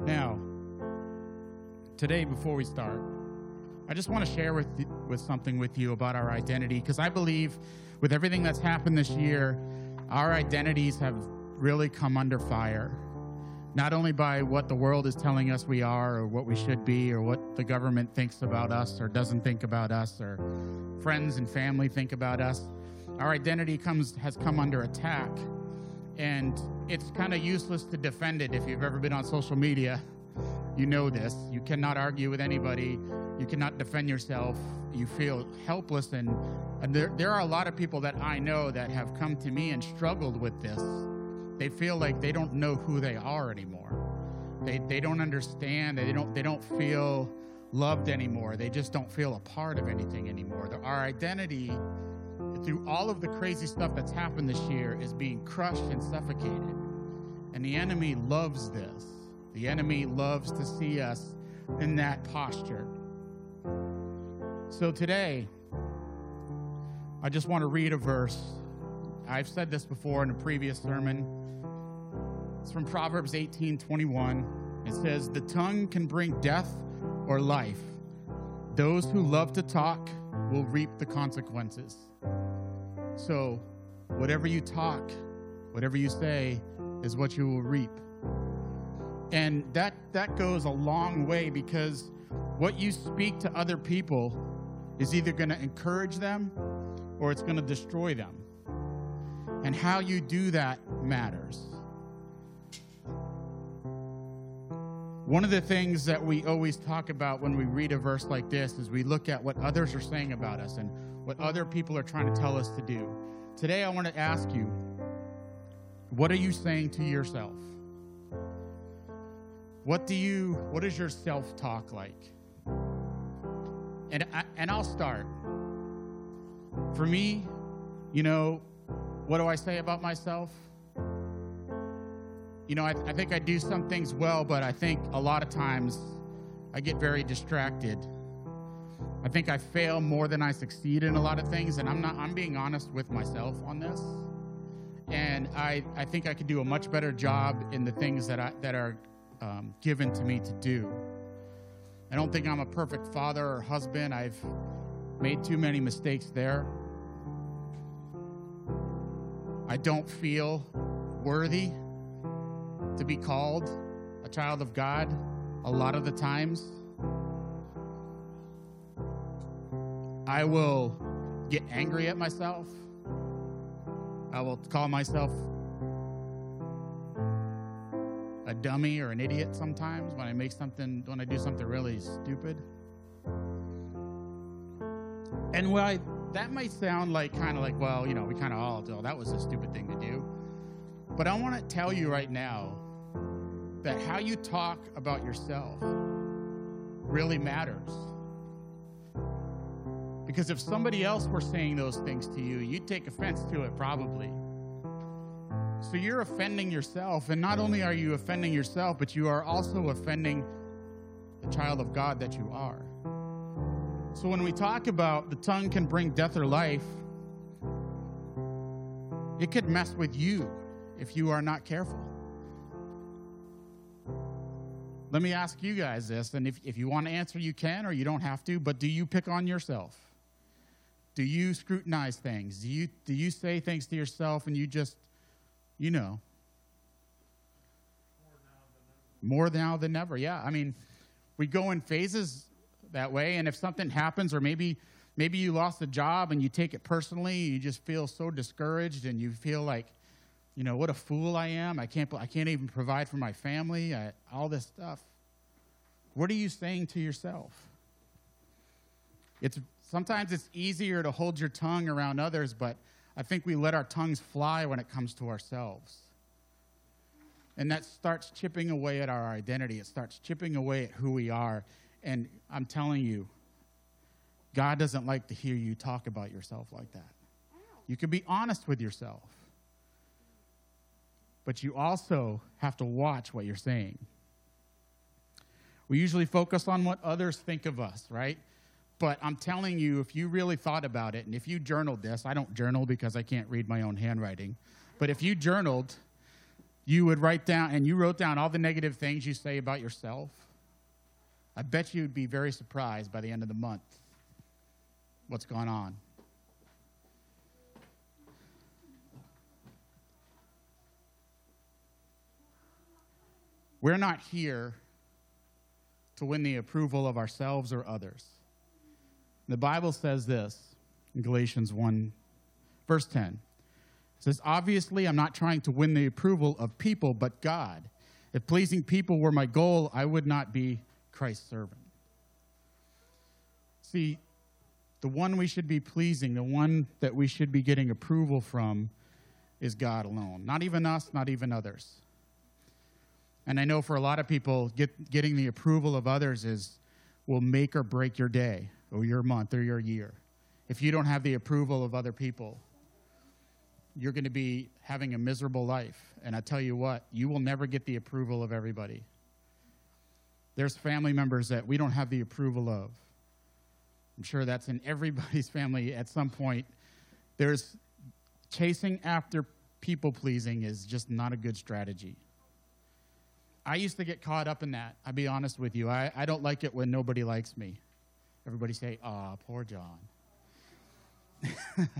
Now, today, before we start, I just want to share with, with something with you about our identity because I believe with everything that's happened this year, our identities have really come under fire. Not only by what the world is telling us we are or what we should be or what the government thinks about us or doesn't think about us or friends and family think about us. Our identity comes has come under attack. And it's kind of useless to defend it if you've ever been on social media. You know this. You cannot argue with anybody. You cannot defend yourself. You feel helpless. And, and there, there are a lot of people that I know that have come to me and struggled with this. They feel like they don't know who they are anymore. They, they don't understand. They don't, they don't feel loved anymore. They just don't feel a part of anything anymore. Our identity through all of the crazy stuff that's happened this year is being crushed and suffocated. And the enemy loves this. The enemy loves to see us in that posture. So today, I just want to read a verse. I've said this before in a previous sermon. It's from Proverbs 18 21. It says, The tongue can bring death or life. Those who love to talk will reap the consequences. So, whatever you talk, whatever you say, is what you will reap. And that, that goes a long way because what you speak to other people is either going to encourage them or it's going to destroy them. And how you do that matters. One of the things that we always talk about when we read a verse like this is we look at what others are saying about us and what other people are trying to tell us to do. Today, I want to ask you what are you saying to yourself? What do you what is your self-talk like? And I, and I'll start. For me, you know, what do I say about myself? You know, I, I think I do some things well, but I think a lot of times I get very distracted I think I fail more than I succeed in a lot of things, and I'm not. I'm being honest with myself on this, and I I think I could do a much better job in the things that I that are um, given to me to do. I don't think I'm a perfect father or husband. I've made too many mistakes there. I don't feel worthy to be called a child of God a lot of the times. I will get angry at myself. I will call myself a dummy or an idiot sometimes when I make something, when I do something really stupid. And that might sound like kind of like, well, you know, we kind of all do. That was a stupid thing to do. But I want to tell you right now that how you talk about yourself really matters. Because if somebody else were saying those things to you, you'd take offense to it probably. So you're offending yourself. And not only are you offending yourself, but you are also offending the child of God that you are. So when we talk about the tongue can bring death or life, it could mess with you if you are not careful. Let me ask you guys this, and if, if you want to answer, you can, or you don't have to, but do you pick on yourself? Do you scrutinize things? Do you, do you say things to yourself and you just, you know, more now than ever? Yeah, I mean, we go in phases that way, and if something happens, or maybe maybe you lost a job and you take it personally, you just feel so discouraged, and you feel like, you know, what a fool I am. I can't I can't even provide for my family. I, all this stuff. What are you saying to yourself? It's Sometimes it's easier to hold your tongue around others, but I think we let our tongues fly when it comes to ourselves. And that starts chipping away at our identity. It starts chipping away at who we are. And I'm telling you, God doesn't like to hear you talk about yourself like that. You can be honest with yourself, but you also have to watch what you're saying. We usually focus on what others think of us, right? But I'm telling you, if you really thought about it, and if you journaled this, I don't journal because I can't read my own handwriting, but if you journaled, you would write down, and you wrote down all the negative things you say about yourself, I bet you'd be very surprised by the end of the month what's going on. We're not here to win the approval of ourselves or others. The Bible says this in Galatians 1, verse 10. It says, Obviously, I'm not trying to win the approval of people, but God. If pleasing people were my goal, I would not be Christ's servant. See, the one we should be pleasing, the one that we should be getting approval from, is God alone. Not even us, not even others. And I know for a lot of people, get, getting the approval of others is will make or break your day or your month or your year. If you don't have the approval of other people, you're going to be having a miserable life. And I tell you what, you will never get the approval of everybody. There's family members that we don't have the approval of. I'm sure that's in everybody's family at some point. There's chasing after people pleasing is just not a good strategy. I used to get caught up in that. I'll be honest with you. I, I don't like it when nobody likes me. Everybody say, ah, poor John.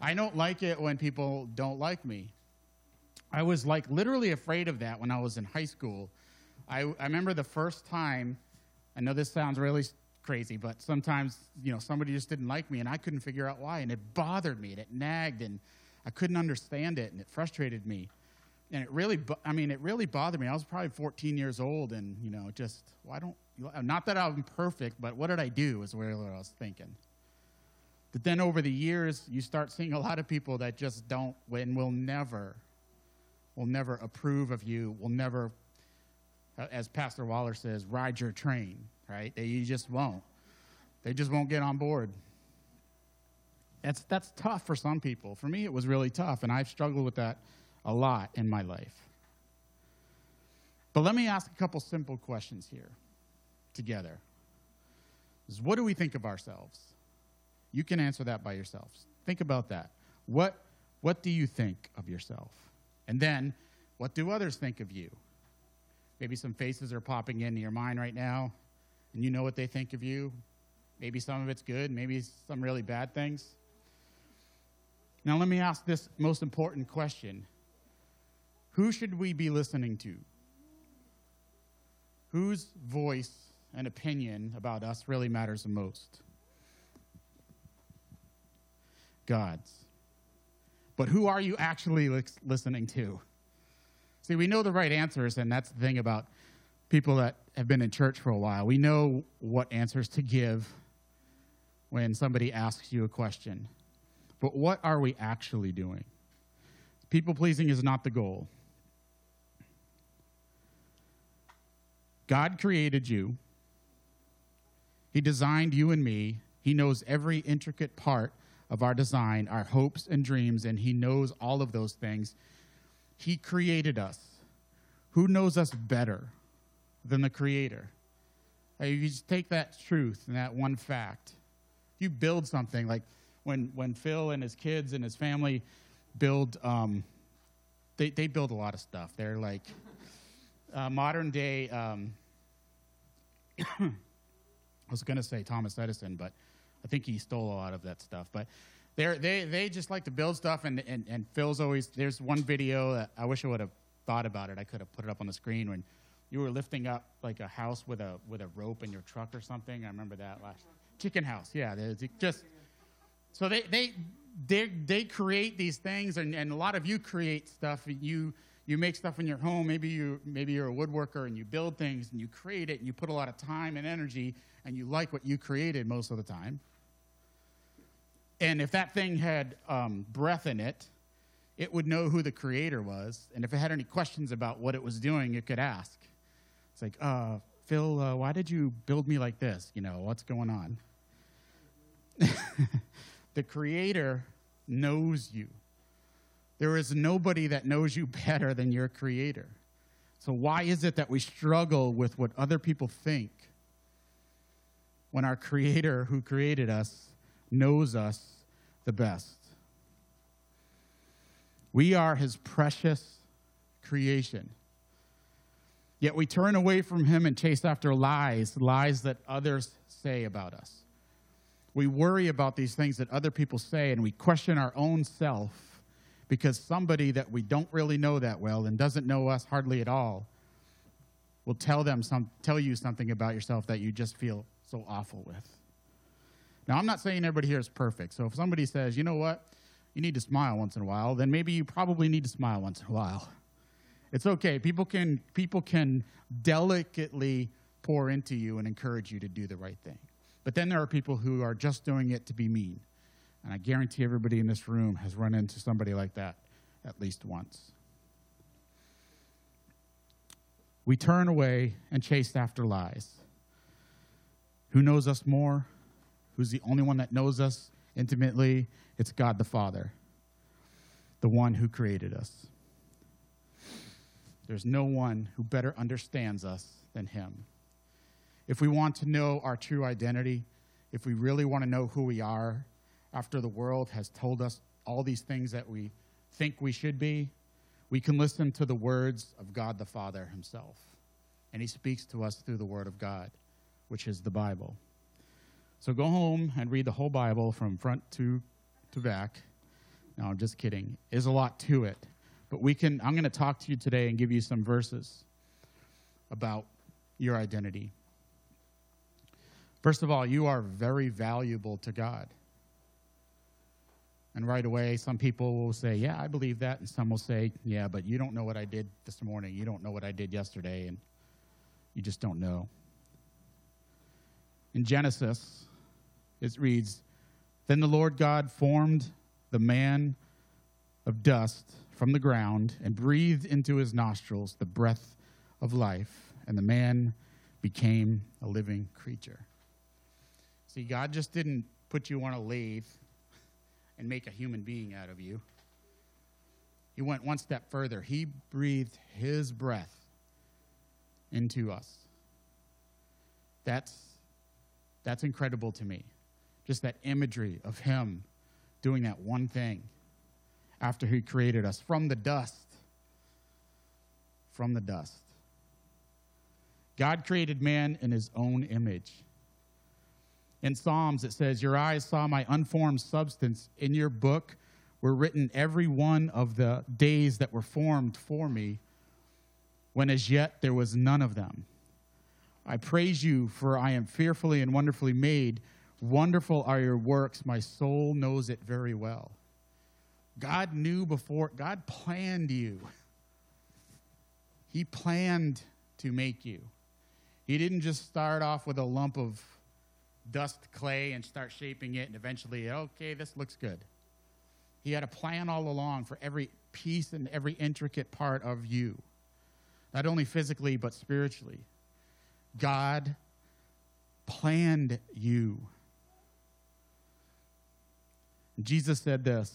I don't like it when people don't like me. I was like literally afraid of that when I was in high school. I, I remember the first time, I know this sounds really crazy, but sometimes, you know, somebody just didn't like me and I couldn't figure out why. And it bothered me and it nagged and I couldn't understand it and it frustrated me and it really, I mean, it really bothered me. I was probably 14 years old, and you know, just well, don't, not that I'm perfect, but what did I do? Is where I was thinking. But then over the years, you start seeing a lot of people that just don't, and will never, will never approve of you. Will never, uh, as Pastor Waller says, ride your train. Right? They you just won't. They just won't get on board. That's that's tough for some people. For me, it was really tough, and I've struggled with that a lot in my life. But let me ask a couple simple questions here together. Is what do we think of ourselves? You can answer that by yourselves. Think about that. What, what do you think of yourself? And then, what do others think of you? Maybe some faces are popping into your mind right now, and you know what they think of you. Maybe some of it's good, maybe some really bad things. Now, let me ask this most important question who should we be listening to? Whose voice and opinion about us really matters the most? God's. But who are you actually listening to? See, we know the right answers, and that's the thing about people that have been in church for a while. We know what answers to give when somebody asks you a question. But what are we actually doing? People pleasing is not the goal. God created you. He designed you and me. He knows every intricate part of our design, our hopes and dreams, and He knows all of those things. He created us. Who knows us better than the Creator? If you just take that truth and that one fact, you build something like when, when Phil and his kids and his family build, um, they, they build a lot of stuff. They're like, uh, modern day, um, I was going to say Thomas Edison, but I think he stole a lot of that stuff. But they they they just like to build stuff, and, and, and Phil's always, there's one video that I wish I would have thought about it. I could have put it up on the screen when you were lifting up like a house with a with a rope in your truck or something. I remember that last chicken house. Yeah, just so they they they they create these things, and, and a lot of you create stuff. You you make stuff in your home. Maybe you maybe you're a woodworker and you build things and you create it and you put a lot of time and energy and you like what you created most of the time. And if that thing had um, breath in it, it would know who the creator was. And if it had any questions about what it was doing, it could ask. It's like, uh, Phil, uh, why did you build me like this? You know, what's going on? the creator knows you. There is nobody that knows you better than your creator. So, why is it that we struggle with what other people think when our creator who created us knows us the best? We are his precious creation. Yet we turn away from him and chase after lies, lies that others say about us. We worry about these things that other people say and we question our own self because somebody that we don't really know that well and doesn't know us hardly at all will tell them some tell you something about yourself that you just feel so awful with. Now, I'm not saying everybody here is perfect. So if somebody says, "You know what? You need to smile once in a while," then maybe you probably need to smile once in a while. It's okay. People can people can delicately pour into you and encourage you to do the right thing. But then there are people who are just doing it to be mean. And I guarantee everybody in this room has run into somebody like that at least once. We turn away and chase after lies. Who knows us more? Who's the only one that knows us intimately? It's God the Father, the one who created us. There's no one who better understands us than Him. If we want to know our true identity, if we really want to know who we are after the world has told us all these things that we think we should be, we can listen to the words of God the Father Himself. And He speaks to us through the Word of God, which is the Bible. So go home and read the whole Bible from front to, to back. No, I'm just kidding. There's a lot to it. But we can, I'm going to talk to you today and give you some verses about your identity. First of all, you are very valuable to God. And right away, some people will say, Yeah, I believe that. And some will say, Yeah, but you don't know what I did this morning. You don't know what I did yesterday. And you just don't know. In Genesis, it reads Then the Lord God formed the man of dust from the ground and breathed into his nostrils the breath of life, and the man became a living creature. See, God just didn't put you on a lathe and make a human being out of you. He went one step further. He breathed his breath into us. That's, that's incredible to me. Just that imagery of him doing that one thing after he created us from the dust. From the dust. God created man in his own image. In Psalms, it says, Your eyes saw my unformed substance. In your book were written every one of the days that were formed for me, when as yet there was none of them. I praise you, for I am fearfully and wonderfully made. Wonderful are your works. My soul knows it very well. God knew before, God planned you. He planned to make you. He didn't just start off with a lump of dust clay and start shaping it and eventually, okay, this looks good. He had a plan all along for every piece and every intricate part of you, not only physically, but spiritually. God planned you. Jesus said this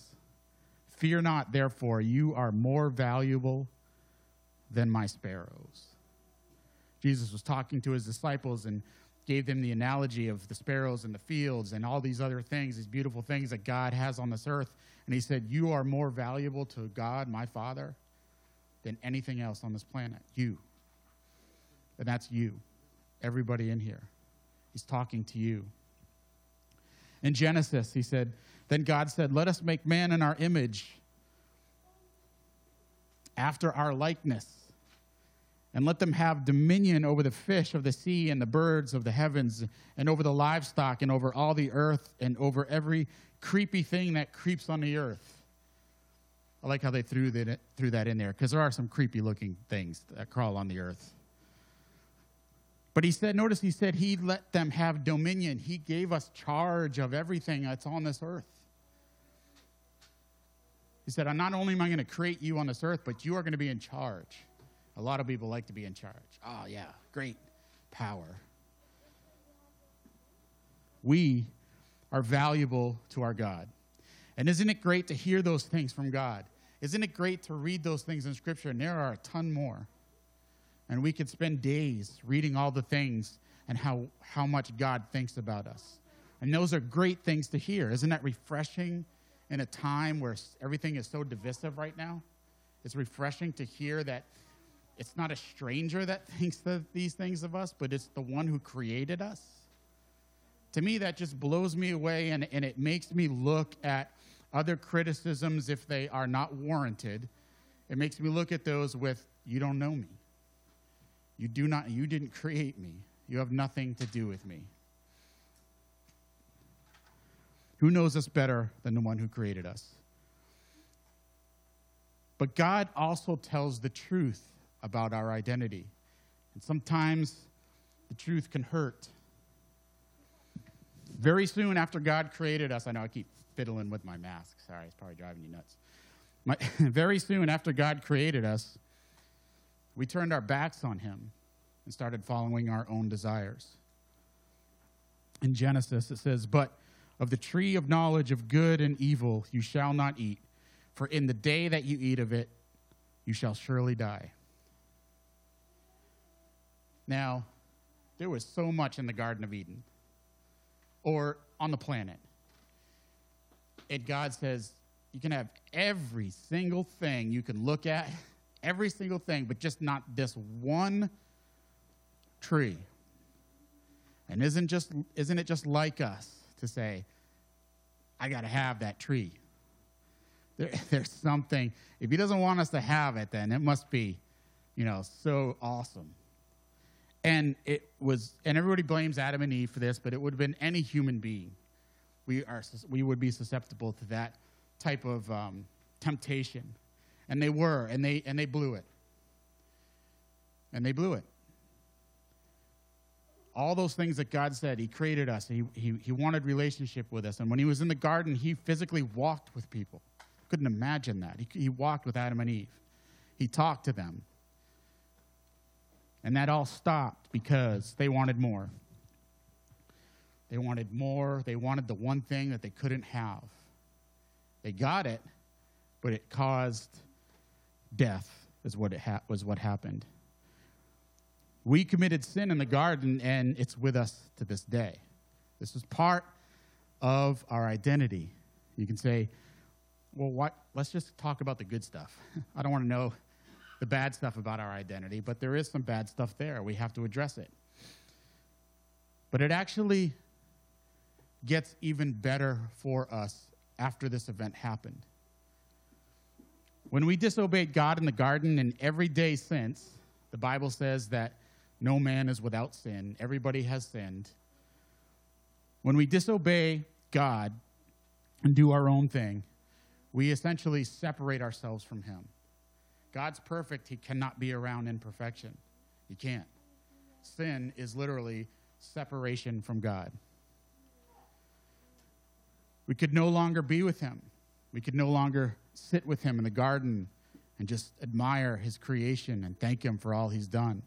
Fear not, therefore, you are more valuable than my sparrows. Jesus was talking to his disciples and gave them the analogy of the sparrows in the fields and all these other things, these beautiful things that God has on this earth. And he said, You are more valuable to God, my Father, than anything else on this planet. You. And that's you. Everybody in here. He's talking to you. In Genesis, he said, then God said, Let us make man in our image, after our likeness, and let them have dominion over the fish of the sea and the birds of the heavens, and over the livestock, and over all the earth, and over every creepy thing that creeps on the earth. I like how they threw that, threw that in there, because there are some creepy looking things that crawl on the earth. But he said, notice he said he let them have dominion. He gave us charge of everything that's on this earth. He said, Not only am I going to create you on this earth, but you are going to be in charge. A lot of people like to be in charge. Oh, yeah, great power. We are valuable to our God. And isn't it great to hear those things from God? Isn't it great to read those things in Scripture? And there are a ton more. And we could spend days reading all the things and how, how much God thinks about us. And those are great things to hear. Isn't that refreshing in a time where everything is so divisive right now It's refreshing to hear that it's not a stranger that thinks the, these things of us, but it's the one who created us. To me, that just blows me away and, and it makes me look at other criticisms if they are not warranted. It makes me look at those with, you don't know me. You do not, you didn't create me. You have nothing to do with me. Who knows us better than the one who created us? But God also tells the truth about our identity. And sometimes the truth can hurt. Very soon after God created us, I know I keep fiddling with my mask. Sorry, it's probably driving you nuts. My, very soon after God created us, we turned our backs on Him and started following our own desires. In Genesis, it says, But of the tree of knowledge of good and evil you shall not eat, for in the day that you eat of it, you shall surely die. Now, there was so much in the Garden of Eden or on the planet. And God says, you can have every single thing you can look at, every single thing, but just not this one tree. And isn't just isn't it just like us to say, I got to have that tree? There, there's something. If he doesn't want us to have it, then it must be, you know, so awesome. And it was, and everybody blames Adam and Eve for this, but it would have been any human being. We, are, we would be susceptible to that type of um, temptation. And they were, and they, and they blew it. And they blew it. All those things that God said, He created us, he, he, he wanted relationship with us. And when He was in the garden, He physically walked with people. Couldn't imagine that. He, he walked with Adam and Eve, He talked to them. And that all stopped because they wanted more. They wanted more. They wanted the one thing that they couldn't have. They got it, but it caused death, is what, it ha- was what happened. We committed sin in the garden, and it's with us to this day. This is part of our identity. You can say, well, what? let's just talk about the good stuff. I don't want to know the bad stuff about our identity, but there is some bad stuff there. We have to address it. But it actually gets even better for us after this event happened. When we disobeyed God in the garden and every day since, the Bible says that no man is without sin, everybody has sinned. When we disobey God and do our own thing, we essentially separate ourselves from Him. God's perfect, he cannot be around imperfection. He can't. Sin is literally separation from God. We could no longer be with him. We could no longer sit with him in the garden and just admire his creation and thank him for all he's done.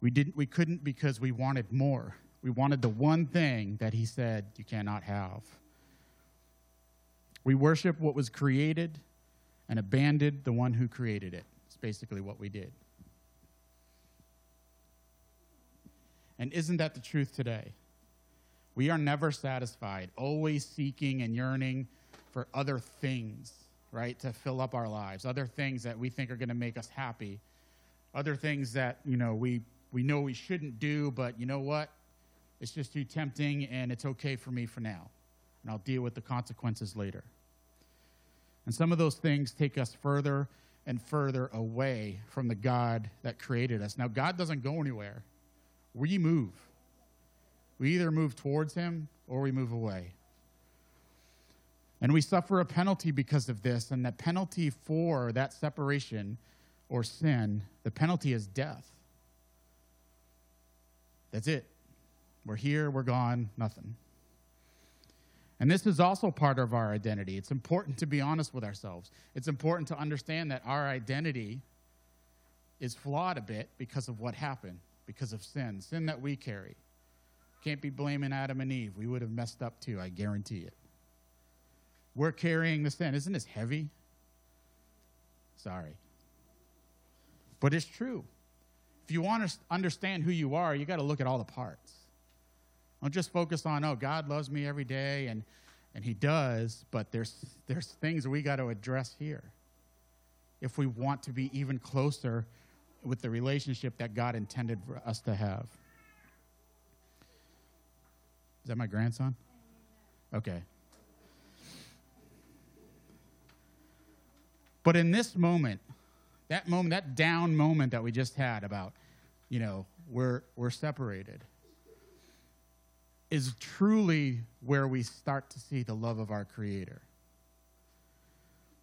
We didn't we couldn't because we wanted more. We wanted the one thing that he said you cannot have. We worship what was created and abandoned the one who created it. It's basically what we did. And isn't that the truth today? We are never satisfied, always seeking and yearning for other things, right, to fill up our lives, other things that we think are going to make us happy, other things that, you know, we, we know we shouldn't do, but you know what? It's just too tempting and it's okay for me for now. And I'll deal with the consequences later. And some of those things take us further and further away from the God that created us. Now, God doesn't go anywhere, we move. We either move towards Him or we move away. And we suffer a penalty because of this, and the penalty for that separation or sin, the penalty is death. That's it. We're here, we're gone, nothing. And this is also part of our identity. It's important to be honest with ourselves. It's important to understand that our identity is flawed a bit because of what happened, because of sin, sin that we carry. Can't be blaming Adam and Eve. We would have messed up too, I guarantee it. We're carrying the sin. Isn't this heavy? Sorry. But it's true. If you want to understand who you are, you got to look at all the parts. Don't just focus on, oh, God loves me every day, and, and He does, but there's, there's things we got to address here. if we want to be even closer with the relationship that God intended for us to have. Is that my grandson? Okay. But in this moment, that moment, that down moment that we just had about, you know, we're, we're separated, is truly where we start to see the love of our Creator.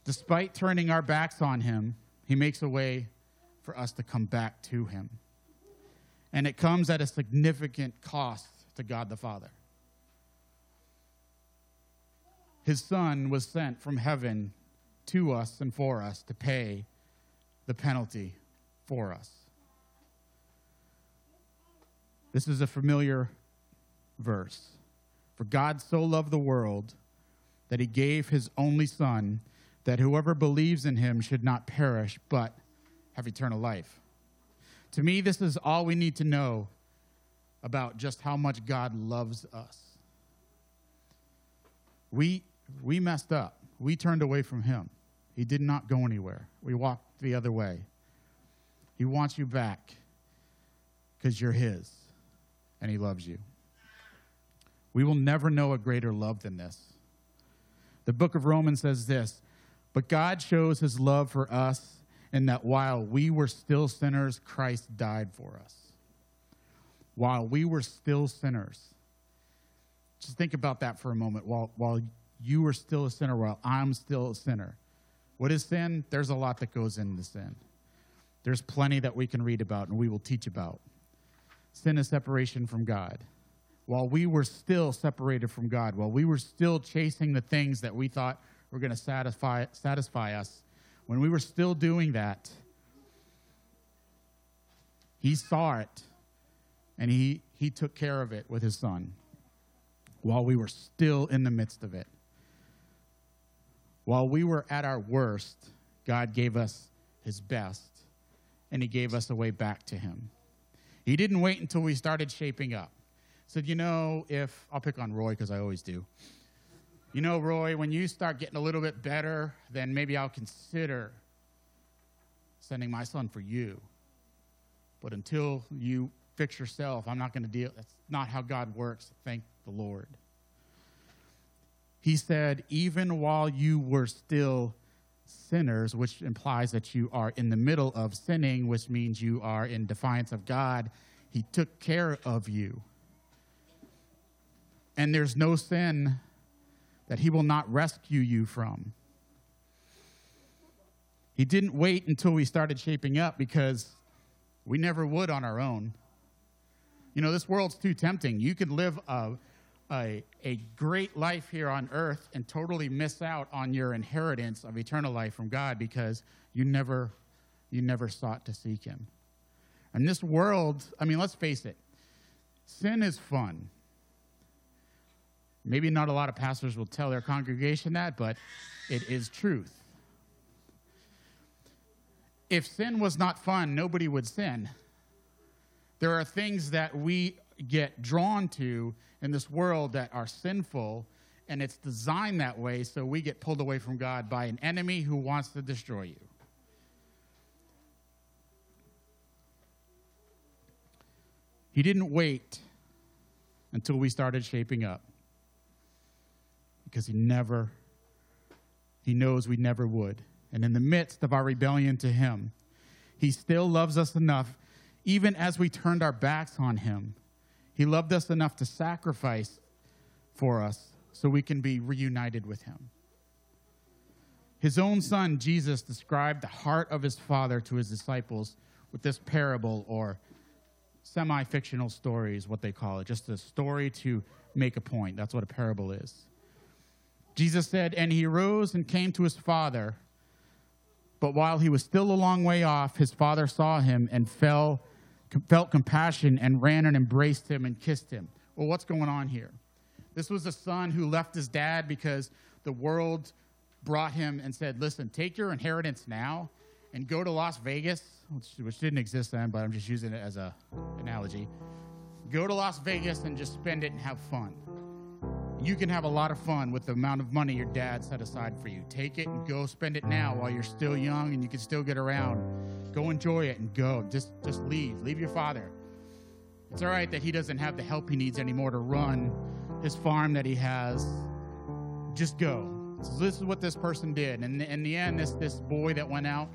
Despite turning our backs on Him, He makes a way for us to come back to Him. And it comes at a significant cost to God the Father. His Son was sent from heaven to us and for us to pay the penalty for us. This is a familiar verse. For God so loved the world that he gave his only Son, that whoever believes in him should not perish, but have eternal life. To me, this is all we need to know about just how much God loves us. We, we messed up, we turned away from him. He did not go anywhere. We walked the other way. He wants you back because you're His and He loves you. We will never know a greater love than this. The book of Romans says this But God shows His love for us in that while we were still sinners, Christ died for us. While we were still sinners. Just think about that for a moment. While, while you were still a sinner, while I'm still a sinner what is sin? There's a lot that goes into sin. There's plenty that we can read about and we will teach about. Sin is separation from God. While we were still separated from God, while we were still chasing the things that we thought were going to satisfy, satisfy us, when we were still doing that, He saw it and he, he took care of it with His Son while we were still in the midst of it. While we were at our worst, God gave us his best, and he gave us a way back to him. He didn't wait until we started shaping up. Said, you know, if I'll pick on Roy because I always do. You know, Roy, when you start getting a little bit better, then maybe I'll consider sending my son for you. But until you fix yourself, I'm not going to deal. That's not how God works. Thank the Lord. He said, even while you were still sinners, which implies that you are in the middle of sinning, which means you are in defiance of God, He took care of you. And there's no sin that He will not rescue you from. He didn't wait until we started shaping up because we never would on our own. You know, this world's too tempting. You could live a a, a great life here on earth and totally miss out on your inheritance of eternal life from God because you never you never sought to seek him. And this world, I mean, let's face it, sin is fun. Maybe not a lot of pastors will tell their congregation that, but it is truth. If sin was not fun, nobody would sin. There are things that we get drawn to in this world that are sinful, and it's designed that way so we get pulled away from God by an enemy who wants to destroy you. He didn't wait until we started shaping up because he never, he knows we never would. And in the midst of our rebellion to him, he still loves us enough, even as we turned our backs on him he loved us enough to sacrifice for us so we can be reunited with him. His own son, Jesus, described the heart of his father to his disciples with this parable or semi fictional story, is what they call it, just a story to make a point. That's what a parable is. Jesus said, And he rose and came to his father. But while he was still a long way off, his father saw him and fell felt compassion and ran and embraced him and kissed him. Well, what's going on here? This was a son who left his dad because the world brought him and said, Listen, take your inheritance now and go to Las Vegas, which, which didn't exist then, but I'm just using it as an analogy. Go to Las Vegas and just spend it and have fun. You can have a lot of fun with the amount of money your dad set aside for you. Take it and go spend it now while you're still young and you can still get around. Go enjoy it and go. Just just leave. Leave your father. It's all right that he doesn't have the help he needs anymore to run his farm that he has. Just go. So this is what this person did. And in the end, this this boy that went out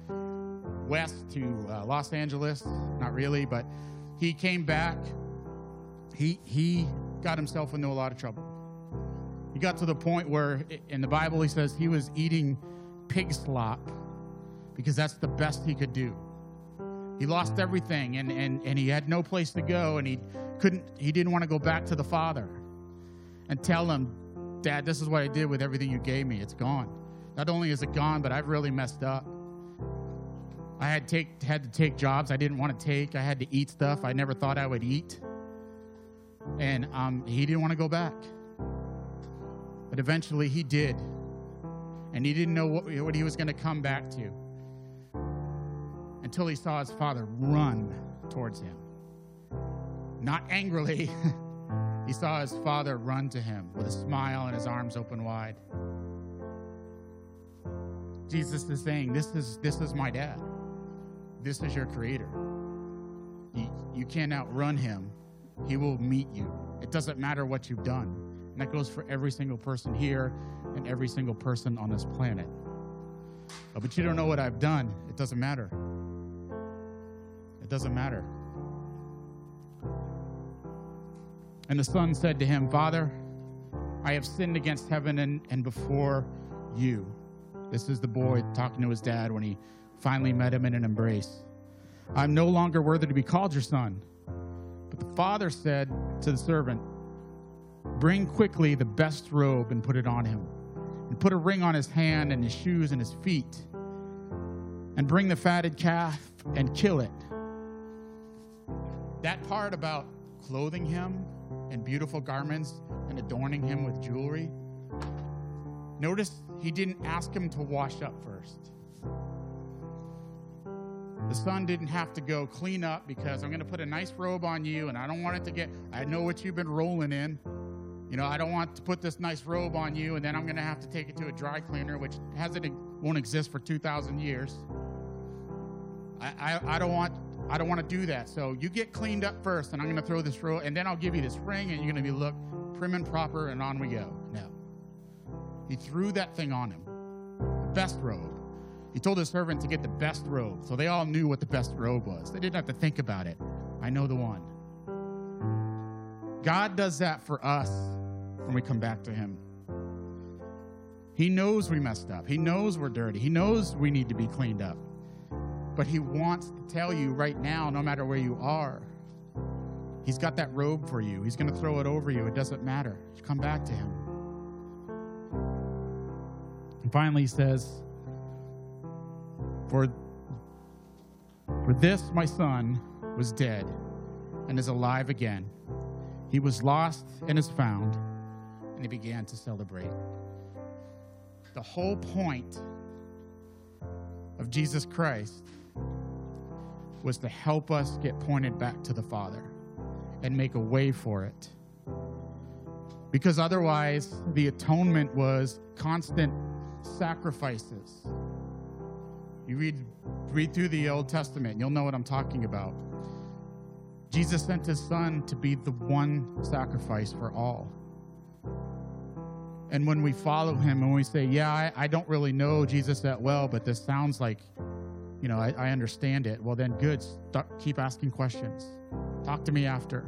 west to uh, Los Angeles, not really, but he came back. He he got himself into a lot of trouble. He got to the point where in the Bible he says he was eating pig slop because that's the best he could do. He lost everything and, and, and he had no place to go and he couldn't he didn't want to go back to the father and tell him, Dad, this is what I did with everything you gave me. It's gone. Not only is it gone, but I've really messed up. I had take had to take jobs I didn't want to take. I had to eat stuff I never thought I would eat. And um, he didn't want to go back. But eventually he did. And he didn't know what, what he was going to come back to until he saw his father run towards him. Not angrily, he saw his father run to him with a smile and his arms open wide. Jesus is saying, This is, this is my dad. This is your creator. You, you can't outrun him, he will meet you. It doesn't matter what you've done. That goes for every single person here and every single person on this planet. Oh, but you don't know what I've done. It doesn't matter. It doesn't matter. And the son said to him, Father, I have sinned against heaven and, and before you. This is the boy talking to his dad when he finally met him in an embrace. I'm no longer worthy to be called your son. But the father said to the servant, Bring quickly the best robe and put it on him, and put a ring on his hand and his shoes and his feet, and bring the fatted calf and kill it. That part about clothing him in beautiful garments and adorning him with jewelry, notice he didn't ask him to wash up first. The son didn't have to go clean up because I'm going to put a nice robe on you and I don't want it to get, I know what you've been rolling in. You know, I don't want to put this nice robe on you and then I'm going to have to take it to a dry cleaner, which hasn't, won't exist for 2,000 years. I, I, I don't want, I don't want to do that. So you get cleaned up first and I'm going to throw this robe and then I'll give you this ring and you're going to be look prim and proper and on we go. No. He threw that thing on him. The best robe. He told his servant to get the best robe. So they all knew what the best robe was. They didn't have to think about it. I know the one. God does that for us when we come back to Him. He knows we messed up. He knows we're dirty. He knows we need to be cleaned up. But He wants to tell you right now, no matter where you are, He's got that robe for you. He's going to throw it over you. It doesn't matter. You come back to Him. And finally, He says, for, for this my son was dead and is alive again. He was lost and is found, and he began to celebrate. The whole point of Jesus Christ was to help us get pointed back to the Father and make a way for it. Because otherwise, the atonement was constant sacrifices you read, read through the Old Testament, you'll know what I'm talking about. Jesus sent his son to be the one sacrifice for all. And when we follow him and we say, Yeah, I, I don't really know Jesus that well, but this sounds like, you know, I, I understand it, well, then good. Start, keep asking questions. Talk to me after.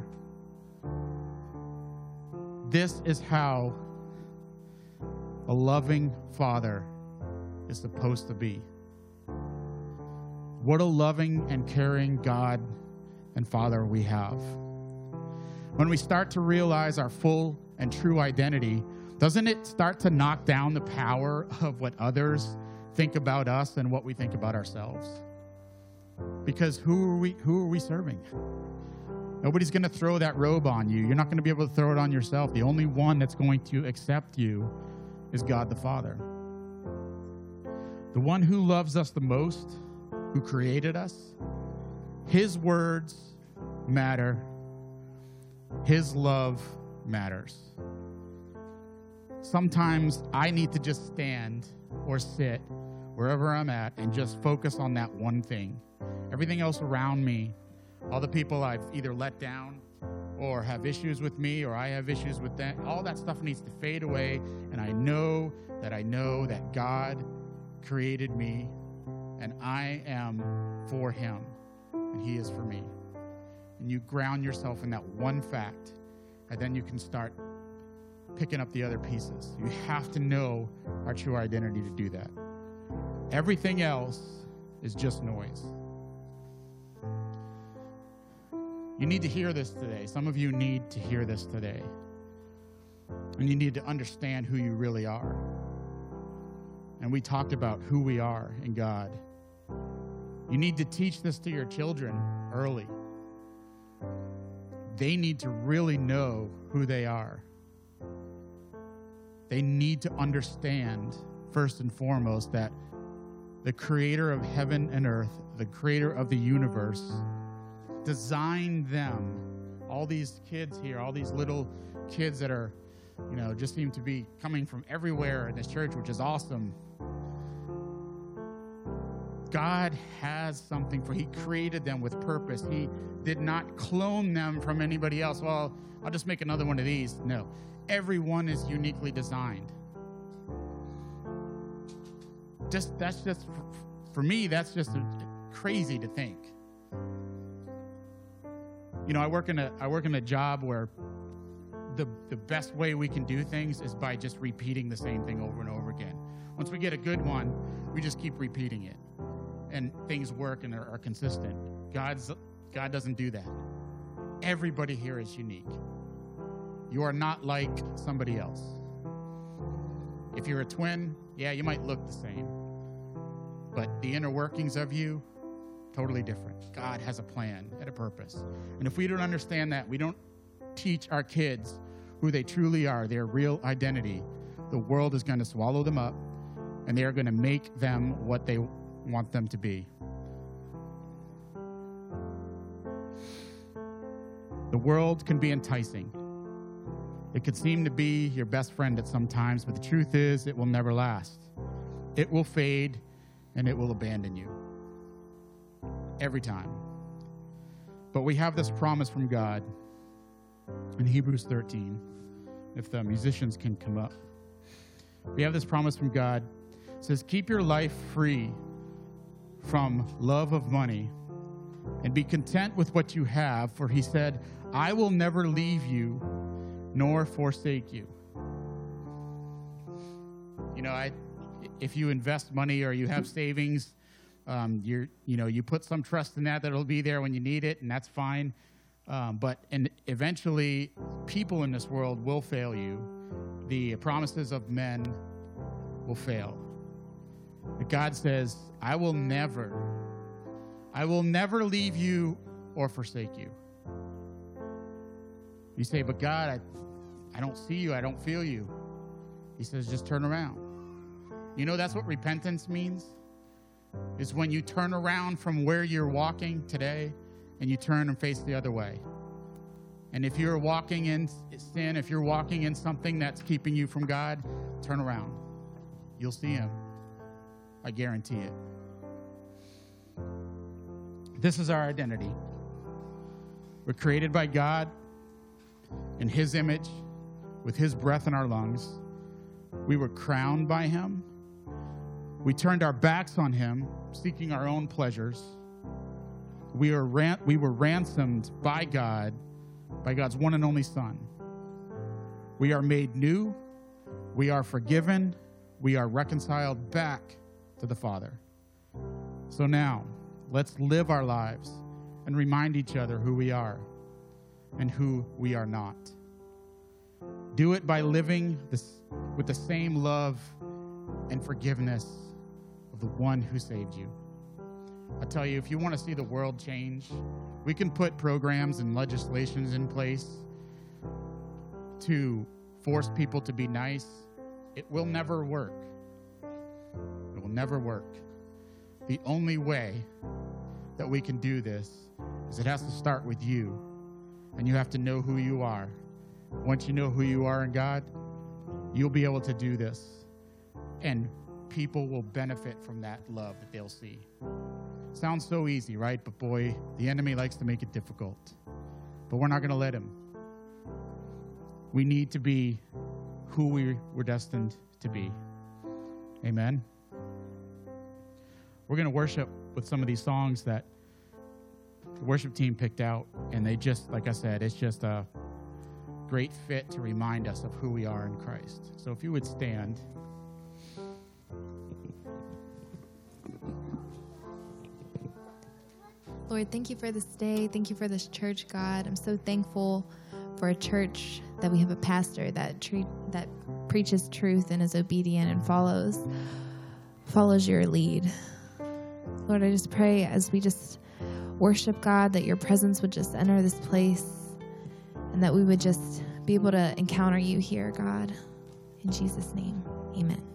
This is how a loving father is supposed to be. What a loving and caring God and Father we have. When we start to realize our full and true identity, doesn't it start to knock down the power of what others think about us and what we think about ourselves? Because who are we who are we serving? Nobody's going to throw that robe on you. You're not going to be able to throw it on yourself. The only one that's going to accept you is God the Father. The one who loves us the most who created us. His words matter, His love matters. Sometimes I need to just stand or sit wherever I'm at and just focus on that one thing. Everything else around me, all the people I've either let down or have issues with me or I have issues with them, all that stuff needs to fade away. And I know that I know that God created me and I am for Him and He is for me. And you ground yourself in that one fact, and then you can start picking up the other pieces. You have to know our true identity to do that. Everything else is just noise. You need to hear this today. Some of you need to hear this today. And you need to understand who you really are. And we talked about who we are in God. You need to teach this to your children early. They need to really know who they are. They need to understand, first and foremost, that the creator of heaven and earth, the creator of the universe, designed them. All these kids here, all these little kids that are, you know, just seem to be coming from everywhere in this church, which is awesome. God has something for he created them with purpose. He did not clone them from anybody else. Well, I'll just make another one of these. No. Everyone is uniquely designed. Just that's just for me that's just crazy to think. You know, I work in a I work in a job where the the best way we can do things is by just repeating the same thing over and over again. Once we get a good one, we just keep repeating it and things work and are, are consistent. God's God doesn't do that. Everybody here is unique. You are not like somebody else. If you're a twin, yeah, you might look the same. But the inner workings of you, totally different. God has a plan and a purpose. And if we don't understand that, we don't teach our kids who they truly are, their real identity, the world is going to swallow them up and they are going to make them what they want them to be. The world can be enticing. It could seem to be your best friend at some times, but the truth is, it will never last. It will fade and it will abandon you. Every time. But we have this promise from God in Hebrews 13, if the musicians can come up. We have this promise from God. It says, Keep your life free from love of money and be content with what you have, for he said, I will never leave you nor forsake you. You know, I, if you invest money or you have savings, um, you're, you know, you put some trust in that that it'll be there when you need it, and that's fine. Um, but and eventually, people in this world will fail you. The promises of men will fail. But God says, I will never, I will never leave you or forsake you. You say, but God, I, I don't see you, I don't feel you. He says, just turn around. You know, that's what repentance means? Is when you turn around from where you're walking today and you turn and face the other way. And if you're walking in sin, if you're walking in something that's keeping you from God, turn around. You'll see Him. I guarantee it. This is our identity. We're created by God in His image, with His breath in our lungs. We were crowned by Him. We turned our backs on Him, seeking our own pleasures. We were, ran- we were ransomed by God, by God's one and only Son. We are made new. We are forgiven. We are reconciled back to the Father. So now, let's live our lives and remind each other who we are and who we are not. Do it by living this, with the same love and forgiveness of the one who saved you. I tell you, if you want to see the world change, we can put programs and legislations in place to force people to be nice. It will never work It will never work. The only way that we can do this is it has to start with you, and you have to know who you are. Once you know who you are in God, you'll be able to do this, and people will benefit from that love that they'll see. Sounds so easy, right? But boy, the enemy likes to make it difficult. But we're not going to let him. We need to be who we were destined to be. Amen. We're going to worship with some of these songs that worship team picked out, and they just, like I said, it's just a great fit to remind us of who we are in Christ. So if you would stand. Lord, thank you for this day. Thank you for this church, God. I'm so thankful for a church that we have a pastor that treat that preaches truth and is obedient and follows follows your lead. Lord, I just pray as we just worship God that your presence would just enter this place and that we would just be able to encounter you here, God. In Jesus' name, amen.